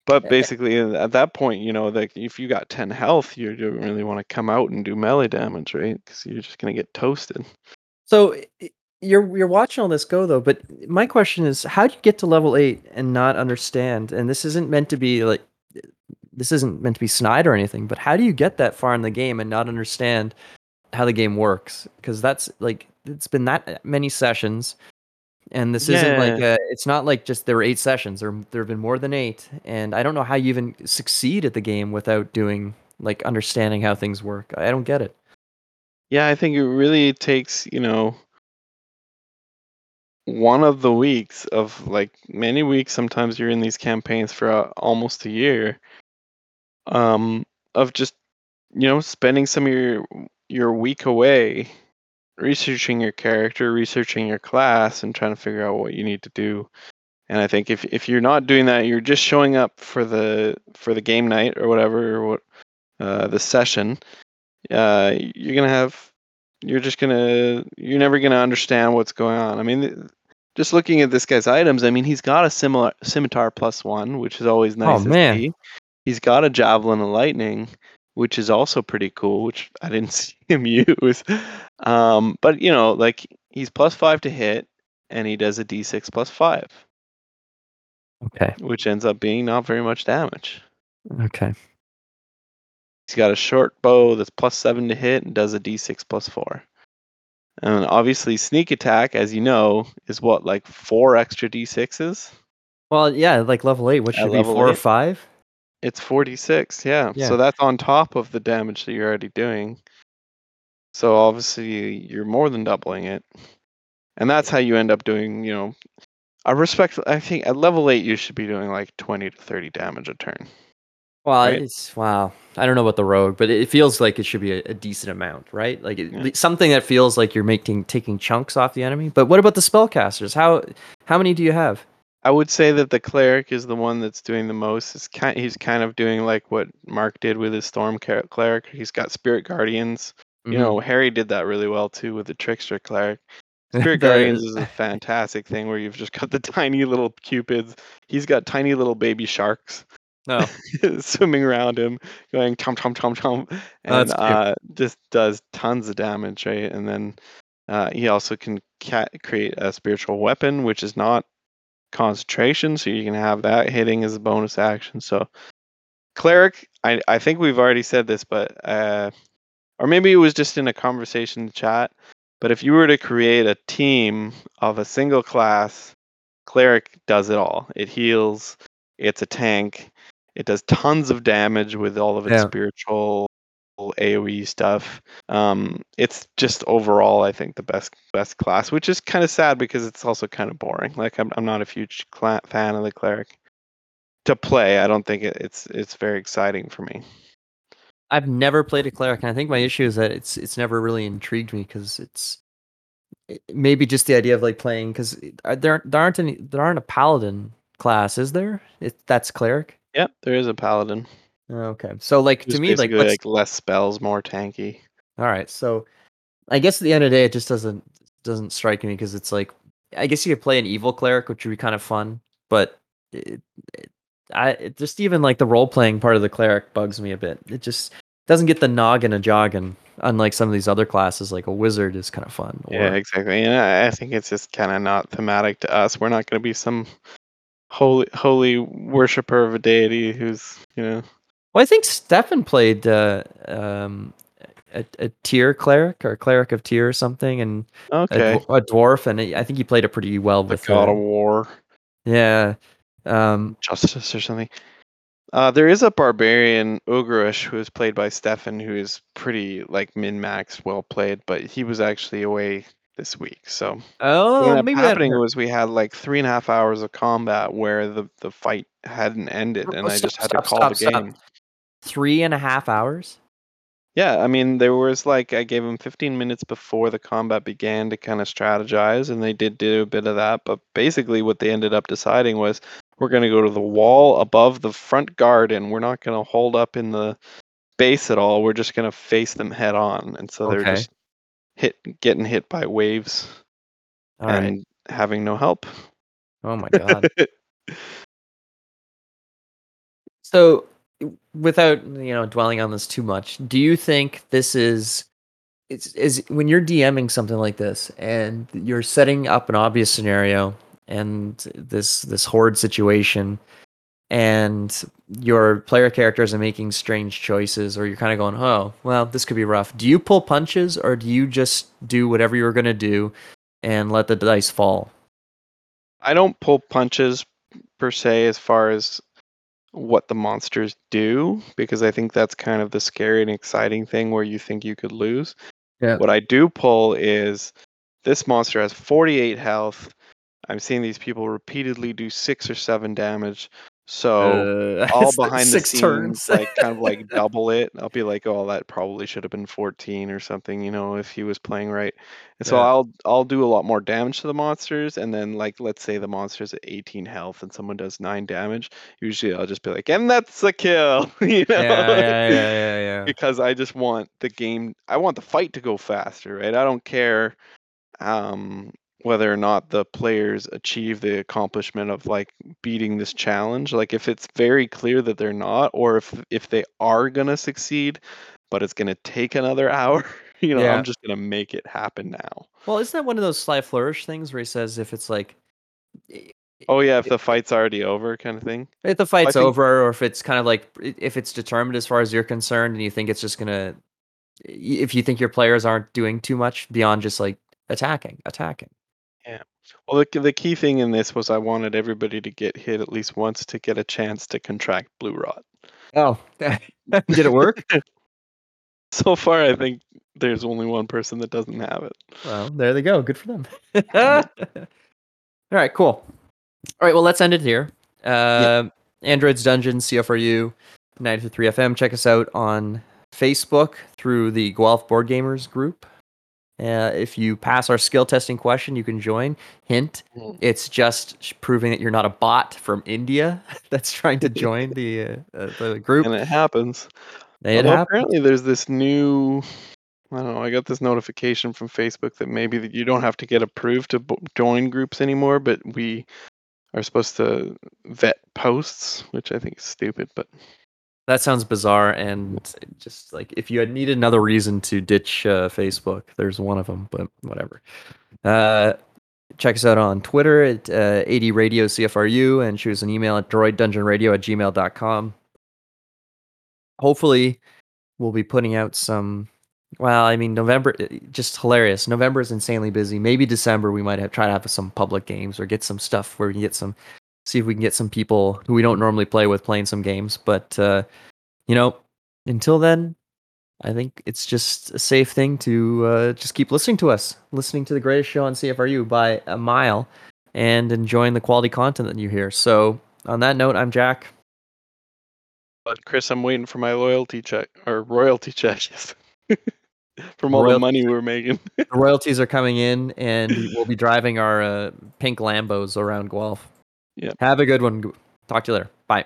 But basically, uh, at that point, you know, like if you got ten health, you don't really want to come out and do melee damage, right? Because you're just gonna get toasted. So you're you're watching all this go though, but my question is, how do you get to level eight and not understand? And this isn't meant to be like, this isn't meant to be snide or anything. But how do you get that far in the game and not understand how the game works? Because that's like it's been that many sessions, and this isn't like a, it's not like just there were eight sessions. There there have been more than eight, and I don't know how you even succeed at the game without doing like understanding how things work. I don't get it. Yeah, I think it really takes, you know, one of the weeks of like many weeks. Sometimes you're in these campaigns for uh, almost a year, um, of just you know spending some of your your week away researching your character, researching your class, and trying to figure out what you need to do. And I think if if you're not doing that, you're just showing up for the for the game night or whatever, or what uh, the session. Uh, you're gonna have you're just gonna you're never gonna understand what's going on. I mean, th- just looking at this guy's items, I mean, he's got a similar scimitar plus one, which is always nice. to man. see. He's got a javelin of lightning, which is also pretty cool, which I didn't see him use. Um, but you know, like he's plus five to hit. and he does a d6 plus five, Okay. which ends up being not very much damage. Okay. He's got a short bow that's plus seven to hit and does a d6 plus four. And obviously, sneak attack, as you know, is what like four extra d6s. Well, yeah, like level eight. What At should be level four or five? It's 46, yeah. Yeah. So that's on top of the damage that you're already doing. So obviously you're more than doubling it. And that's how you end up doing, you know, I respect I think at level 8 you should be doing like 20 to 30 damage a turn. Well, Right. it's wow. I don't know about the rogue, but it feels like it should be a, a decent amount, right? Like it, Yeah. something that feels like you're making taking chunks off the enemy. But what about the spellcasters? How how many do you have? I would say that the cleric is the one that's doing the most. It's kind he's kind of doing like what Mark did with his storm cleric. He's got spirit guardians. Mm-hmm. You know, Harry did that really well too with the trickster cleric. Spirit Guardians is a fantastic thing where you've just got the tiny little cupids. He's got tiny little baby sharks no. swimming around him, going chomp chomp chomp chomp, and That's uh, just does tons of damage, right? And then uh, he also can ca- create a spiritual weapon, which is not concentration, so you can have that hitting as a bonus action. So cleric, I I think we've already said this, but uh, or maybe it was just in a conversation chat. But if you were to create a team of a single class, cleric does it all. It heals. It's a tank. It does tons of damage with all of its Yeah. spiritual AOE stuff. Um, it's just overall, I think, the best best class, which is kind of sad because it's also kind of boring. Like I'm I'm not a huge cla- fan of the cleric to play. I don't think it, it's it's very exciting for me. I've never played a cleric, and I think my issue is that it's it's never really intrigued me because it's it- maybe just the idea of like playing because there there aren't any there aren't a paladin class, is there? It, that's cleric. Yep, there is a paladin. Okay, so like to me, like, what's, like less spells, more tanky. all right. So I guess at the end of the day, it just doesn't doesn't strike me because it's like I guess you could play an evil cleric, which would be kind of fun, but it, it, I it just even like the role playing part of the cleric bugs me a bit. It just doesn't get the noggin a jogging. Unlike some of these other classes, like a wizard is kind of fun. Yeah, exactly. And I, I think it's just kind of not thematic to us. We're not going to be some holy holy worshiper of a deity who's you know. Well, I think Stefan played uh, um, a, a Tyr cleric or a cleric of Tyr or something, and a, Okay. dw- a dwarf, and I think he played it pretty well The with God uh, of War, Yeah. Um, Justice, or something. Uh, there is a barbarian Ogreish who is played by Stefan, who is pretty like min max, well played, but he was actually away this week. So oh, what maybe that happening hurt. was we had like three and a half hours of combat where the, the fight hadn't ended, and Oh, I just had stop, to call stop, the stop. game. Three and a half hours. Yeah, I mean, there was like I gave them 15 minutes before the combat began to kind of strategize, and they did do a bit of that. But basically, what they ended up deciding was we're going to go to the wall above the front garden. We're not going to hold up in the base at all. We're just going to face them head on, and so they're Okay. just hit, getting hit by waves All right. and having no help. Oh my god. so, without you know dwelling on this too much, do you think this is it's is when you're DMing something like this and you're setting up an obvious scenario and this this horde situation and your player characters are making strange choices or you're kind of going oh well this could be rough. Do you pull punches or do you just do whatever you're going to do and let the dice fall? I don't pull punches per se as far as what the monsters do because I think that's kind of the scary and exciting thing where you think you could lose. Yeah. What I do pull is this monster has 48 health. I'm seeing these people repeatedly do six or seven damage. So Uh, all behind the scenes, turns. like kind of like double it. I'll be like, oh, that probably should have been 14 or something, you know, if he was playing right. And so Yeah. I'll I'll do a lot more damage to the monsters, and then like let's say the monster's at 18 health and someone does nine damage. Usually I'll just be like, and that's a kill, you know. yeah, yeah, yeah, yeah, yeah. because I just want the game I want the fight to go faster, right? I don't care um whether or not the players achieve the accomplishment of like beating this challenge. Like if it's very clear that they're not or if if they are going to succeed but it's going to take another hour, you know, Yeah. I'm just gonna make it happen now. Well, isn't that one of those sly flourish things where he says if it's like Oh yeah, if the fight's already over, kind of thing. if the fight's think- over or if it's kind of like if it's determined as far as you're concerned and you think it's just gonna if you think your players aren't doing too much beyond just like attacking attacking Well, the, the key thing in this was I wanted everybody to get hit at least once to get a chance to contract blue rot. oh did it work? So far, I think there's only one person that doesn't have it. well there they go. Good for them. All right cool. All right well let's end it here. Uh androids dungeon cfru 93 fm check us out on facebook through the guelph board gamers group uh, if you pass our skill testing question you can join hint Mm. it's just proving that you're not a bot from india that's trying to join the uh, uh, the group And it happens. it happens apparently there's this new I don't know, I got this notification from Facebook that maybe that you don't have to get approved to bo- join groups anymore, but we are supposed to vet posts, which I think is stupid, but That sounds bizarre, and just like if you had needed another reason to ditch uh, Facebook, there's one of them. But whatever. Uh, check us out on Twitter at uh, AD Radio CFRU and shoot us an email at droiddungeonradio at gmail.com. Hopefully, we'll be putting out some. Well, I mean, November uh, just hilarious. November is insanely busy. Maybe December we might have try to have some public games or get some stuff where we can get some see if we can get some people who we don't normally play with playing some games. But uh, you know, until then, I think it's just a safe thing to uh, just keep listening to us, listening to the greatest show on CFRU by a mile, and enjoying the quality content that you hear. So, on that note, I'm Jack. but Chris, I'm waiting for my loyalty check or royalty check from all the money we're making. The royalties are coming in, and we'll be driving our uh, pink Lambos around Guelph. Yep. Have a good one. Talk to you later. Bye.